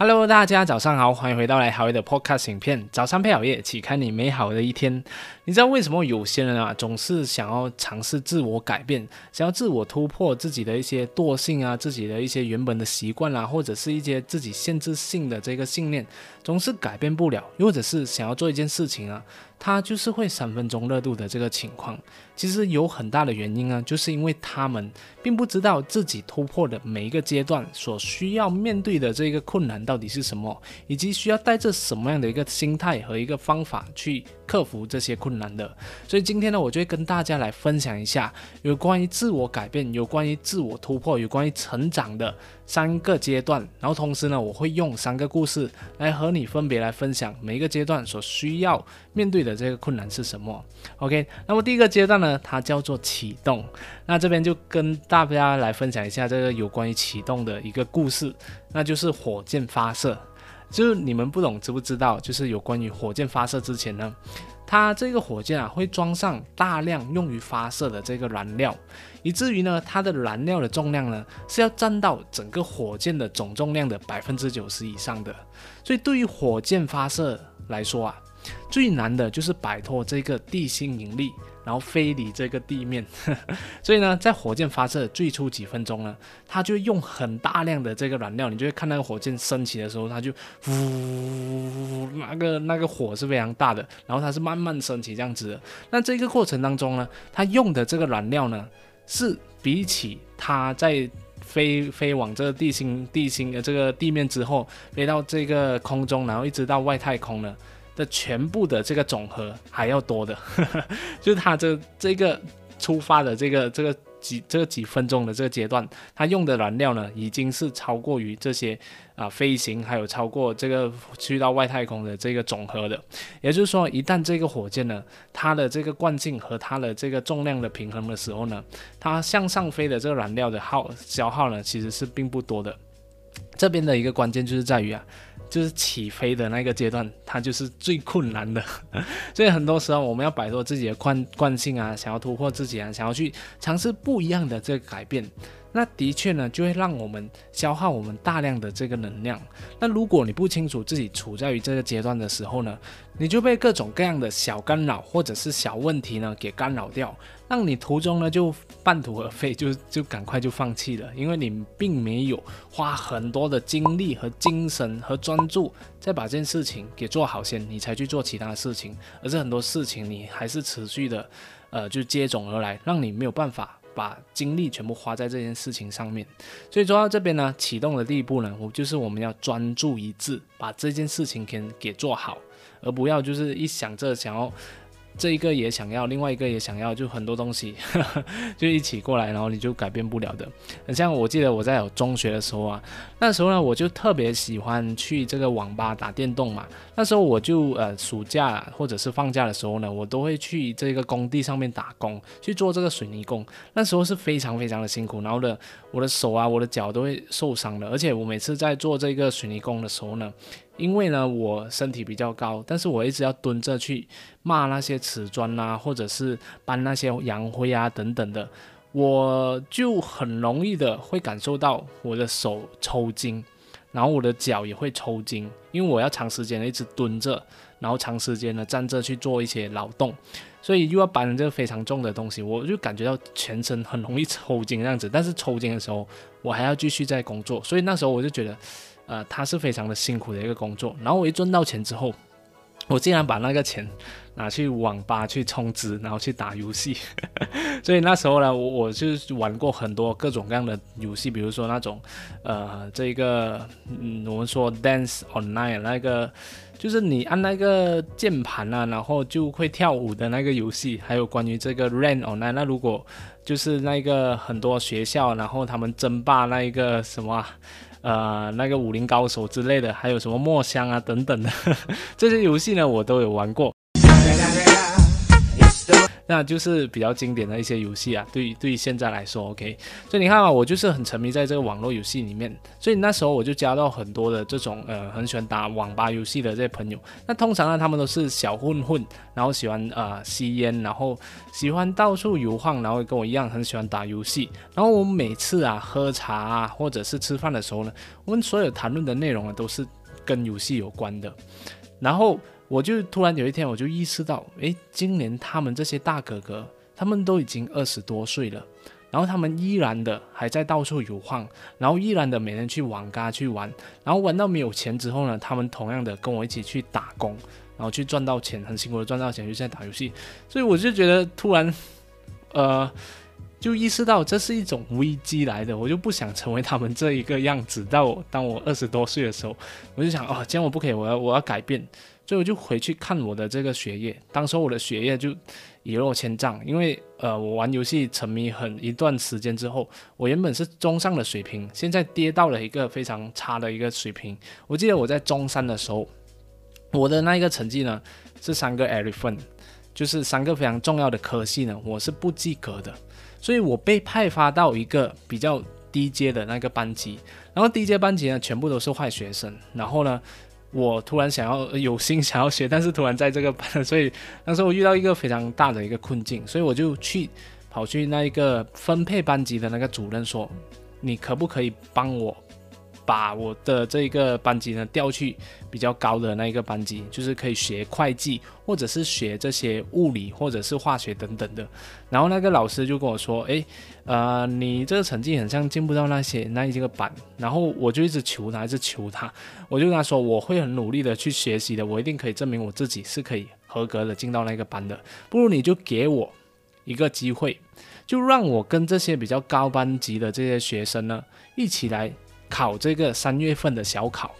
Hello，大家早上好，欢迎回到来好夜的 Podcast 影片。早上配好夜，启开你美好的一天。你知道为什么有些人啊，总是想要尝试自我改变，想要自我突破自己的一些惰性啊，自己的一些原本的习惯啊，或者是一些自己限制性的这个信念，总是改变不了，又或者是想要做一件事情啊，他就是会三分钟热度的这个情况。其实有很大的原因啊，就是因为他们并不知道自己突破的每一个阶段所需要面对的这个困难到底是什么，以及需要带着什么样的一个心态和一个方法去克服这些困难的。所以今天呢，我就会跟大家来分享一下有关于自我改变、有关于自我突破、有关于成长的三个阶段。然后同时呢，我会用三个故事来和你分别来分享每一个阶段所需要面对的的这个困难是什么。OK，那么第一个阶段呢？它叫做启动，那这边就跟大家来分享一下这个有关于启动的一个故事，那就是火箭发射。就是你们不懂知不知道？就是有关于火箭发射之前呢，它这个火箭啊会装上大量用于发射的这个燃料，以至于呢它的燃料的重量呢是要占到整个火箭的总重量的百分之九十以上的。所以对于火箭发射来说啊，最难的就是摆脱这个地心引力。然后飞离这个地面，所以呢，在火箭发射最初几分钟呢，它就用很大量的这个燃料，你就会看那个火箭升起的时候，它就呜，那个那个火是非常大的，然后它是慢慢升起这样子的。那这个过程当中呢，它用的这个燃料呢，是比起它在飞飞往这个地心地心的这个地面之后，飞到这个空中，然后一直到外太空呢。的全部的这个总和还要多的，就是它这这个出发的这个这个几这个几分钟的这个阶段，它用的燃料呢，已经是超过于这些啊飞行，还有超过这个去到外太空的这个总和的。也就是说，一旦这个火箭呢，它的这个惯性和它的这个重量的平衡的时候呢，它向上飞的这个燃料的耗消耗呢，其实是并不多的。这边的一个关键就是在于啊。就是起飞的那个阶段，它就是最困难的，所以很多时候我们要摆脱自己的惯惯性啊，想要突破自己啊，想要去尝试不一样的这个改变。那的确呢，就会让我们消耗我们大量的这个能量。那如果你不清楚自己处在于这个阶段的时候呢，你就被各种各样的小干扰或者是小问题呢给干扰掉，让你途中呢就半途而废，就就赶快就放弃了，因为你并没有花很多的精力和精神和专注再把这件事情给做好先，你才去做其他的事情，而是很多事情你还是持续的，呃，就接踵而来，让你没有办法。把精力全部花在这件事情上面，所以说到这边呢，启动的第一步呢，我就是我们要专注一致，把这件事情给给做好，而不要就是一想着想要。这一个也想要，另外一个也想要，就很多东西 就一起过来，然后你就改变不了的。很像我记得我在有中学的时候啊，那时候呢我就特别喜欢去这个网吧打电动嘛。那时候我就呃暑假或者是放假的时候呢，我都会去这个工地上面打工，去做这个水泥工。那时候是非常非常的辛苦，然后的我的手啊，我的脚都会受伤的。而且我每次在做这个水泥工的时候呢。因为呢，我身体比较高，但是我一直要蹲着去骂那些瓷砖啊，或者是搬那些洋灰啊等等的，我就很容易的会感受到我的手抽筋，然后我的脚也会抽筋，因为我要长时间的一直蹲着，然后长时间的站着去做一些劳动，所以又要搬这个非常重的东西，我就感觉到全身很容易抽筋这样子。但是抽筋的时候，我还要继续在工作，所以那时候我就觉得。呃，他是非常的辛苦的一个工作。然后我一赚到钱之后，我竟然把那个钱拿去网吧去充值，然后去打游戏。所以那时候呢，我我就玩过很多各种各样的游戏，比如说那种呃，这个嗯，我们说 Dance Online 那个，就是你按那个键盘啊，然后就会跳舞的那个游戏。还有关于这个 Rain Online，那如果就是那个很多学校，然后他们争霸那一个什么。呃，那个武林高手之类的，还有什么墨香啊等等的 这些游戏呢，我都有玩过。那就是比较经典的一些游戏啊。对于对于现在来说，OK，所以你看啊，我就是很沉迷在这个网络游戏里面，所以那时候我就加到很多的这种呃很喜欢打网吧游戏的这些朋友。那通常呢，他们都是小混混，然后喜欢呃吸烟，然后喜欢到处游晃，然后跟我一样很喜欢打游戏。然后我们每次啊喝茶啊或者是吃饭的时候呢，我们所有谈论的内容啊都是跟游戏有关的。然后我就突然有一天，我就意识到，诶，今年他们这些大哥哥，他们都已经二十多岁了，然后他们依然的还在到处游晃，然后依然的每天去网咖去玩，然后玩到没有钱之后呢，他们同样的跟我一起去打工，然后去赚到钱，很辛苦的赚到钱，就在打游戏。所以我就觉得突然，呃，就意识到这是一种危机来的，我就不想成为他们这一个样子。到当我二十多岁的时候，我就想，哦，这样我不可以，我要我要改变。所以我就回去看我的这个学业，当时我的学业就一落千丈，因为呃我玩游戏沉迷很一段时间之后，我原本是中上的水平，现在跌到了一个非常差的一个水平。我记得我在中三的时候，我的那一个成绩呢是三个 every 分，就是三个非常重要的科系呢，我是不及格的，所以我被派发到一个比较低阶的那个班级，然后低阶班级呢全部都是坏学生，然后呢。我突然想要有心想要学，但是突然在这个班，所以当时我遇到一个非常大的一个困境，所以我就去跑去那一个分配班级的那个主任说：“你可不可以帮我？”把我的这个班级呢调去比较高的那一个班级，就是可以学会计，或者是学这些物理，或者是化学等等的。然后那个老师就跟我说：“诶，呃，你这个成绩很像进不到那些那一个班。”然后我就一直求他，一直求他，我就跟他说：“我会很努力的去学习的，我一定可以证明我自己是可以合格的进到那个班的。不如你就给我一个机会，就让我跟这些比较高班级的这些学生呢一起来。”考这个三月份的小考，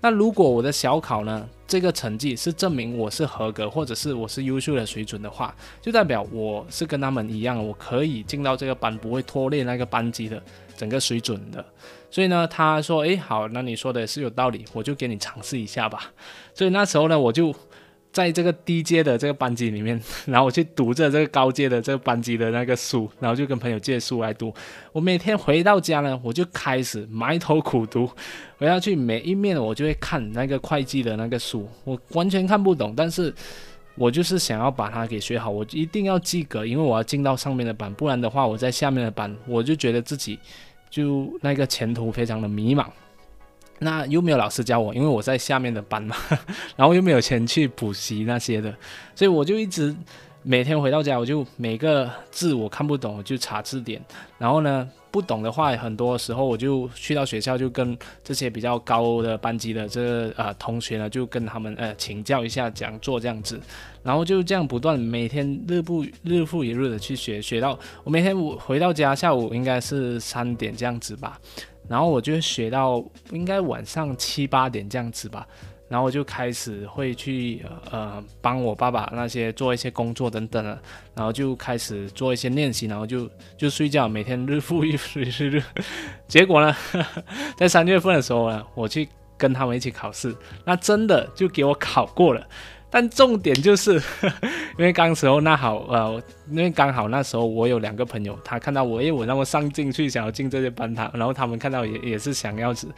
那如果我的小考呢，这个成绩是证明我是合格，或者是我是优秀的水准的话，就代表我是跟他们一样，我可以进到这个班，不会拖累那个班级的整个水准的。所以呢，他说：“诶，好，那你说的是有道理，我就给你尝试一下吧。”所以那时候呢，我就。在这个低阶的这个班级里面，然后我去读着这个高阶的这个班级的那个书，然后就跟朋友借书来读。我每天回到家呢，我就开始埋头苦读，我要去每一面我就会看那个会计的那个书，我完全看不懂，但是我就是想要把它给学好，我一定要及格，因为我要进到上面的班，不然的话我在下面的班，我就觉得自己就那个前途非常的迷茫。那又没有老师教我，因为我在下面的班嘛，然后又没有钱去补习那些的，所以我就一直每天回到家，我就每个字我看不懂，我就查字典，然后呢不懂的话，很多时候我就去到学校，就跟这些比较高的班级的这呃同学呢，就跟他们呃请教一下讲座这样子，然后就这样不断每天日不日复一日的去学，学到我每天我回到家下午应该是三点这样子吧。然后我就学到应该晚上七八点这样子吧，然后我就开始会去呃帮我爸爸那些做一些工作等等了，然后就开始做一些练习，然后就就睡觉，每天日复一日。结果呢，在三月份的时候呢，我去跟他们一起考试，那真的就给我考过了。但重点就是，因为刚时候那好呃，因为刚好那时候我有两个朋友，他看到我，因为我那么上进去想要进这些班，他然后他们看到也也是想要子，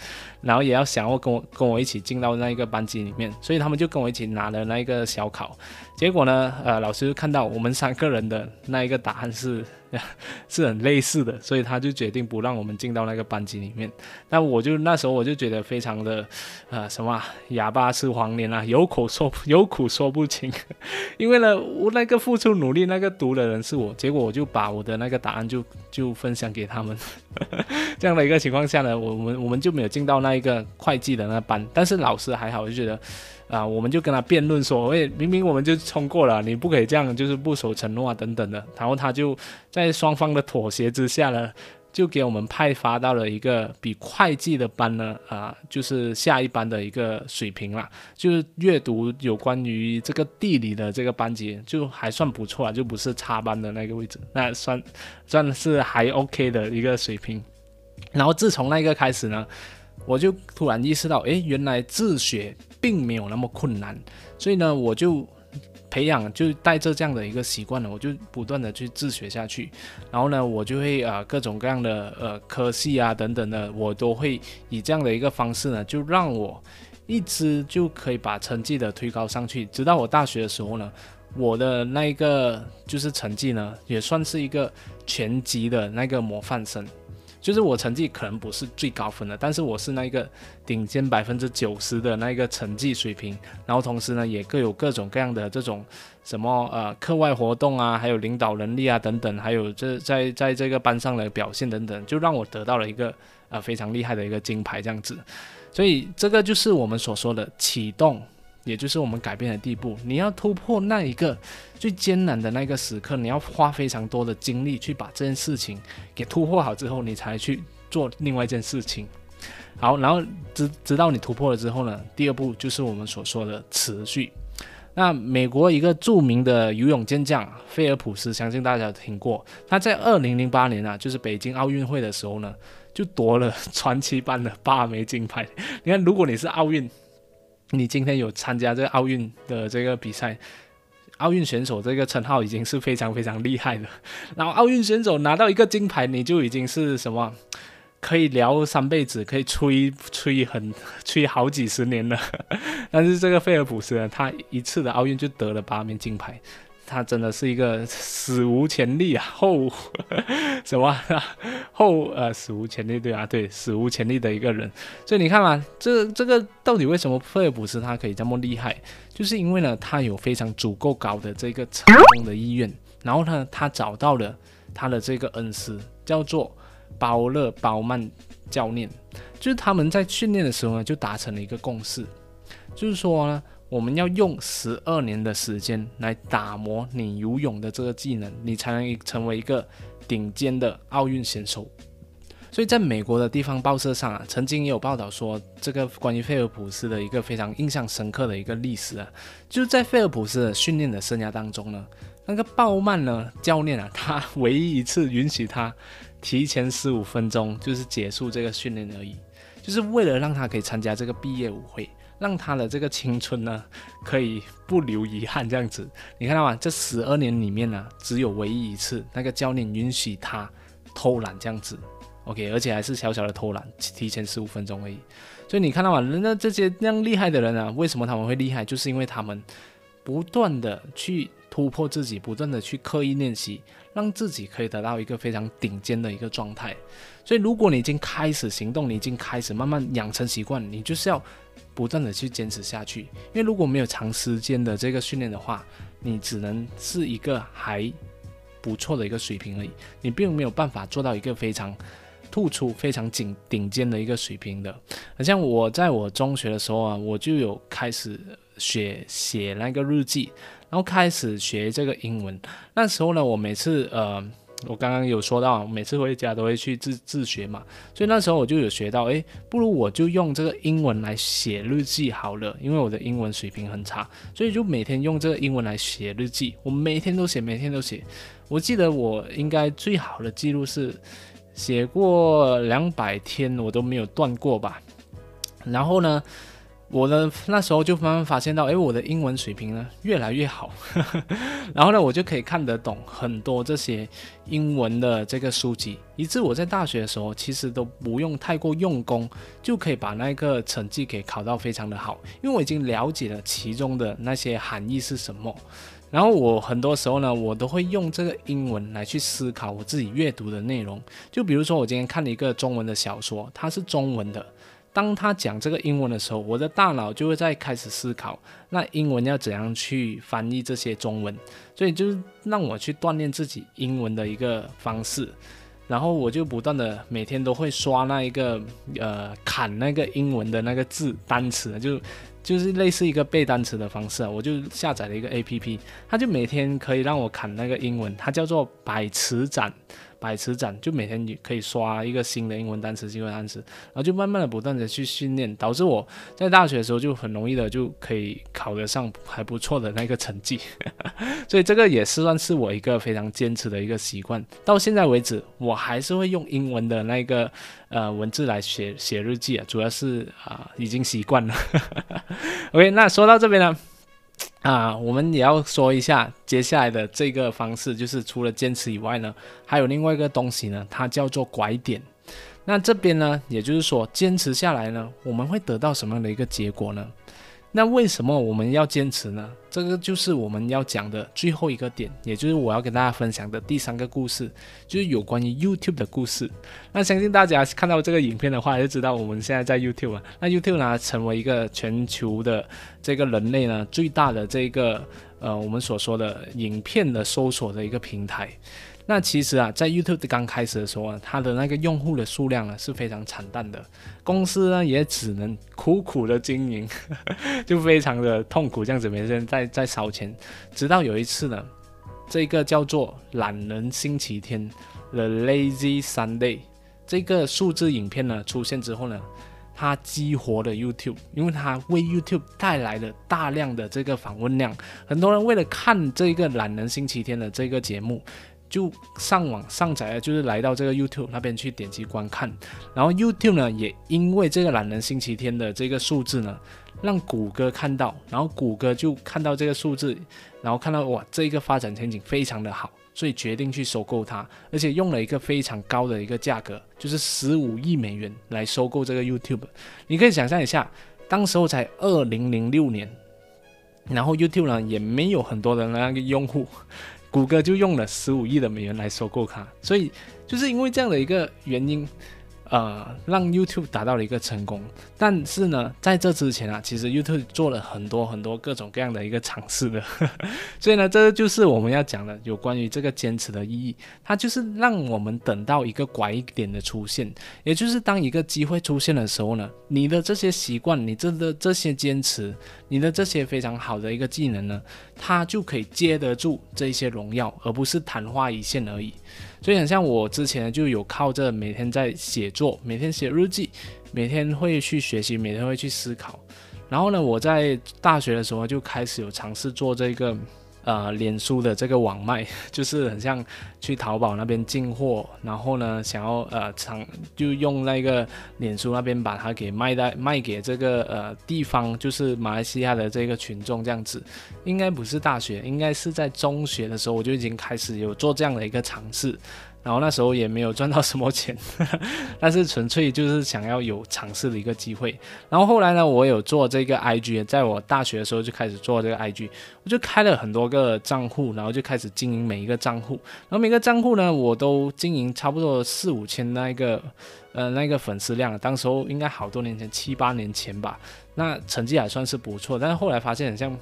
然后也要想要跟我跟我一起进到那一个班级里面，所以他们就跟我一起拿了那一个小考。结果呢，呃，老师看到我们三个人的那一个答案是。是很类似的，所以他就决定不让我们进到那个班级里面。那我就那时候我就觉得非常的，呃，什么哑巴吃黄连啊，有口说 有苦说不清。因为呢，我那个付出努力那个读的人是我，结果我就把我的那个答案就就分享给他们。这样的一个情况下呢，我们我们就没有进到那一个会计的那班，但是老师还好，就觉得。啊，我们就跟他辩论说，喂，明明我们就冲过了，你不可以这样，就是不守承诺啊，等等的。然后他就在双方的妥协之下呢，就给我们派发到了一个比会计的班呢，啊，就是下一班的一个水平啦，就是阅读有关于这个地理的这个班级，就还算不错啊，就不是插班的那个位置，那算算是还 OK 的一个水平。然后自从那个开始呢，我就突然意识到，诶，原来自学。并没有那么困难，所以呢，我就培养就带着这样的一个习惯呢，我就不断的去自学下去，然后呢，我就会啊各种各样的呃科系啊等等的，我都会以这样的一个方式呢，就让我一直就可以把成绩的推高上去，直到我大学的时候呢，我的那一个就是成绩呢，也算是一个全级的那个模范生。就是我成绩可能不是最高分的，但是我是那个顶尖百分之九十的那个成绩水平，然后同时呢，也各有各种各样的这种什么呃课外活动啊，还有领导能力啊等等，还有这在在这个班上的表现等等，就让我得到了一个呃非常厉害的一个金牌这样子，所以这个就是我们所说的启动。也就是我们改变的地步，你要突破那一个最艰难的那个时刻，你要花非常多的精力去把这件事情给突破好之后，你才去做另外一件事情。好，然后直直到你突破了之后呢，第二步就是我们所说的持续。那美国一个著名的游泳健将菲尔普斯，相信大家听过，他在二零零八年啊，就是北京奥运会的时候呢，就夺了传奇般的八枚金牌。你看，如果你是奥运。你今天有参加这个奥运的这个比赛，奥运选手这个称号已经是非常非常厉害的。然后奥运选手拿到一个金牌，你就已经是什么可以聊三辈子，可以吹 吹很吹好几十年了。但是这个菲尔普斯呢，他一次的奥运就得了八面金牌。他真的是一个史无前例啊，后 什么后呃史无前例对啊，对史无前例的一个人。所以你看嘛，这这个到底为什么菲尔普斯他可以这么厉害？就是因为呢，他有非常足够高的这个成功的意愿，然后呢，他找到了他的这个恩师，叫做包勒包曼教练。就是他们在训练的时候呢，就达成了一个共识，就是说呢。我们要用十二年的时间来打磨你游泳的这个技能，你才能成为一个顶尖的奥运选手。所以，在美国的地方报社上啊，曾经也有报道说，这个关于菲尔普斯的一个非常印象深刻的一个历史啊，就是在菲尔普斯的训练的生涯当中呢，那个鲍曼呢教练啊，他唯一一次允许他提前十五分钟就是结束这个训练而已，就是为了让他可以参加这个毕业舞会。让他的这个青春呢，可以不留遗憾，这样子，你看到吗？这十二年里面呢，只有唯一一次，那个教练允许他偷懒这样子，OK，而且还是小小的偷懒，提前十五分钟而已。所以你看到吗？人家这些那样厉害的人啊，为什么他们会厉害？就是因为他们不断的去突破自己，不断的去刻意练习，让自己可以得到一个非常顶尖的一个状态。所以，如果你已经开始行动，你已经开始慢慢养成习惯，你就是要。不断的去坚持下去，因为如果没有长时间的这个训练的话，你只能是一个还不错的一个水平而已，你并没有办法做到一个非常突出、非常顶顶尖的一个水平的。像我在我中学的时候啊，我就有开始学写那个日记，然后开始学这个英文。那时候呢，我每次呃。我刚刚有说到，每次回家都会去自自学嘛，所以那时候我就有学到，诶，不如我就用这个英文来写日记好了，因为我的英文水平很差，所以就每天用这个英文来写日记，我每天都写，每天都写。我记得我应该最好的记录是写过两百天，我都没有断过吧。然后呢？我的那时候就慢慢发现到，哎，我的英文水平呢越来越好，然后呢，我就可以看得懂很多这些英文的这个书籍，以致我在大学的时候其实都不用太过用功，就可以把那个成绩给考到非常的好，因为我已经了解了其中的那些含义是什么。然后我很多时候呢，我都会用这个英文来去思考我自己阅读的内容，就比如说我今天看了一个中文的小说，它是中文的。当他讲这个英文的时候，我的大脑就会在开始思考，那英文要怎样去翻译这些中文，所以就是让我去锻炼自己英文的一个方式，然后我就不断的每天都会刷那一个呃砍那个英文的那个字单词，就就是类似一个背单词的方式，我就下载了一个 A P P，它就每天可以让我砍那个英文，它叫做百词斩。百词斩就每天你可以刷一个新的英文单词、新的单词，然后就慢慢的、不断的去训练，导致我在大学的时候就很容易的就可以考得上还不错的那个成绩。所以这个也是算是我一个非常坚持的一个习惯。到现在为止，我还是会用英文的那个呃文字来写写日记啊，主要是啊已经习惯了。OK，那说到这边呢。啊，我们也要说一下接下来的这个方式，就是除了坚持以外呢，还有另外一个东西呢，它叫做拐点。那这边呢，也就是说坚持下来呢，我们会得到什么样的一个结果呢？那为什么我们要坚持呢？这个就是我们要讲的最后一个点，也就是我要跟大家分享的第三个故事，就是有关于 YouTube 的故事。那相信大家看到这个影片的话，就知道我们现在在 YouTube 啊。那 YouTube 呢，成为一个全球的这个人类呢最大的这个呃我们所说的影片的搜索的一个平台。那其实啊，在 YouTube 刚开始的时候啊，它的那个用户的数量呢是非常惨淡的，公司呢也只能苦苦的经营，就非常的痛苦，这样子每天在在烧钱。直到有一次呢，这个叫做“懒人星期天 ”（The Lazy Sunday） 这个数字影片呢出现之后呢，它激活了 YouTube，因为它为 YouTube 带来了大量的这个访问量，很多人为了看这个“懒人星期天”的这个节目。就上网上载了，就是来到这个 YouTube 那边去点击观看，然后 YouTube 呢也因为这个懒人星期天的这个数字呢，让谷歌看到，然后谷歌就看到这个数字，然后看到哇，这个发展前景非常的好，所以决定去收购它，而且用了一个非常高的一个价格，就是十五亿美元来收购这个 YouTube。你可以想象一下，当时候才二零零六年，然后 YouTube 呢也没有很多的那个用户。谷歌就用了十五亿的美元来收购它，所以就是因为这样的一个原因。呃，让 YouTube 达到了一个成功，但是呢，在这之前啊，其实 YouTube 做了很多很多各种各样的一个尝试的，所以呢，这就是我们要讲的有关于这个坚持的意义。它就是让我们等到一个拐点的出现，也就是当一个机会出现的时候呢，你的这些习惯，你这的这些坚持，你的这些非常好的一个技能呢，它就可以接得住这些荣耀，而不是昙花一现而已。所以很像我之前就有靠着每天在写作，每天写日记，每天会去学习，每天会去思考。然后呢，我在大学的时候就开始有尝试做这个。呃，脸书的这个网卖 就是很像去淘宝那边进货，然后呢，想要呃厂就用那个脸书那边把它给卖在卖给这个呃地方，就是马来西亚的这个群众这样子。应该不是大学，应该是在中学的时候我就已经开始有做这样的一个尝试。然后那时候也没有赚到什么钱，但是纯粹就是想要有尝试的一个机会。然后后来呢，我有做这个 IG，在我大学的时候就开始做这个 IG，我就开了很多个账户，然后就开始经营每一个账户。然后每个账户呢，我都经营差不多四五千那一个呃那个粉丝量。当时候应该好多年前，七八年前吧，那成绩还算是不错。但是后来发现好像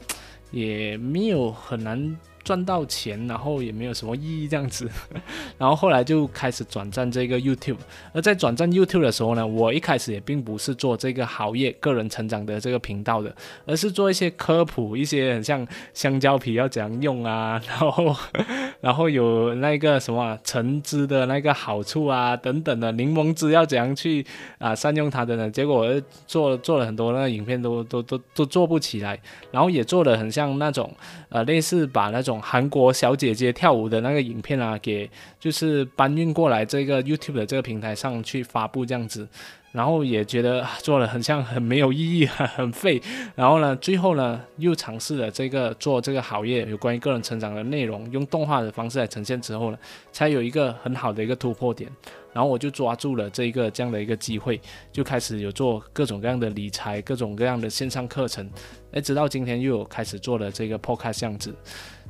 也没有很难。赚到钱，然后也没有什么意义这样子，然后后来就开始转战这个 YouTube。而在转战 YouTube 的时候呢，我一开始也并不是做这个行业个人成长的这个频道的，而是做一些科普，一些很像香蕉皮要怎样用啊，然后 然后有那个什么橙汁的那个好处啊等等的，柠檬汁要怎样去啊善用它的呢？结果我做做了很多那个影片都都都都做不起来，然后也做的很像那种呃类似把那种韩国小姐姐跳舞的那个影片啊，给就是搬运过来这个 YouTube 的这个平台上去发布这样子，然后也觉得做了很像很没有意义，很废。然后呢，最后呢又尝试了这个做这个行业有关于个人成长的内容，用动画的方式来呈现之后呢，才有一个很好的一个突破点。然后我就抓住了这一个这样的一个机会，就开始有做各种各样的理财，各种各样的线上课程。哎，直到今天又有开始做了这个 Podcast 样子。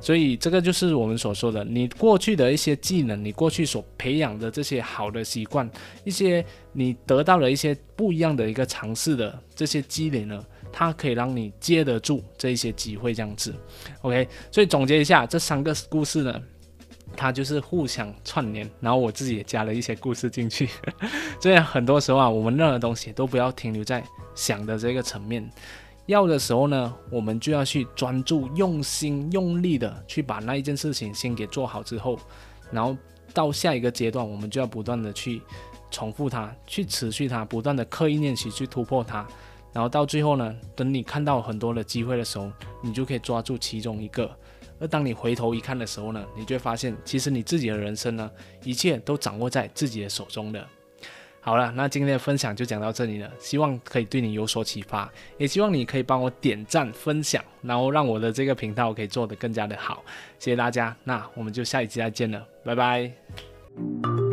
所以这个就是我们所说的，你过去的一些技能，你过去所培养的这些好的习惯，一些你得到了一些不一样的一个尝试的这些积累呢，它可以让你接得住这一些机会，这样子。OK，所以总结一下这三个故事呢，它就是互相串联，然后我自己也加了一些故事进去。所以很多时候啊，我们任何东西都不要停留在想的这个层面。要的时候呢，我们就要去专注、用心、用力的去把那一件事情先给做好之后，然后到下一个阶段，我们就要不断的去重复它，去持续它，不断的刻意练习去突破它，然后到最后呢，等你看到很多的机会的时候，你就可以抓住其中一个。而当你回头一看的时候呢，你就会发现，其实你自己的人生呢，一切都掌握在自己的手中的。好了，那今天的分享就讲到这里了，希望可以对你有所启发，也希望你可以帮我点赞、分享，然后让我的这个频道可以做得更加的好。谢谢大家，那我们就下一期再见了，拜拜。